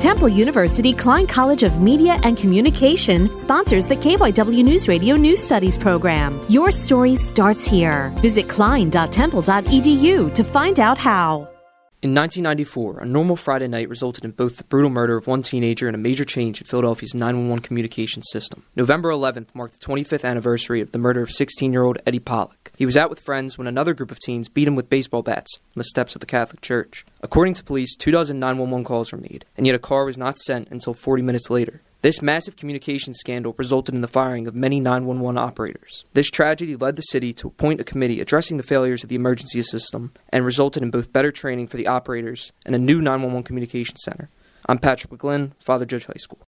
Temple University Klein College of Media and Communication sponsors the KYW News Radio News Studies program. Your story starts here. Visit klein.temple.edu to find out how. In 1994, a normal Friday night resulted in both the brutal murder of one teenager and a major change in Philadelphia's 911 communications system. November 11th marked the 25th anniversary of the murder of 16 year old Eddie Polec. He was out with friends when another group of teens beat him with baseball bats on the steps of a Catholic church. According to police, two dozen 911 calls were made, and yet a car was not sent until 40 minutes later. This massive communications scandal resulted in the firing of many 911 operators. This tragedy led the city to appoint a committee addressing the failures of the emergency system and resulted in both better training for the operators and a new 911 communications center. I'm Patrick McGlynn, Father Judge High School.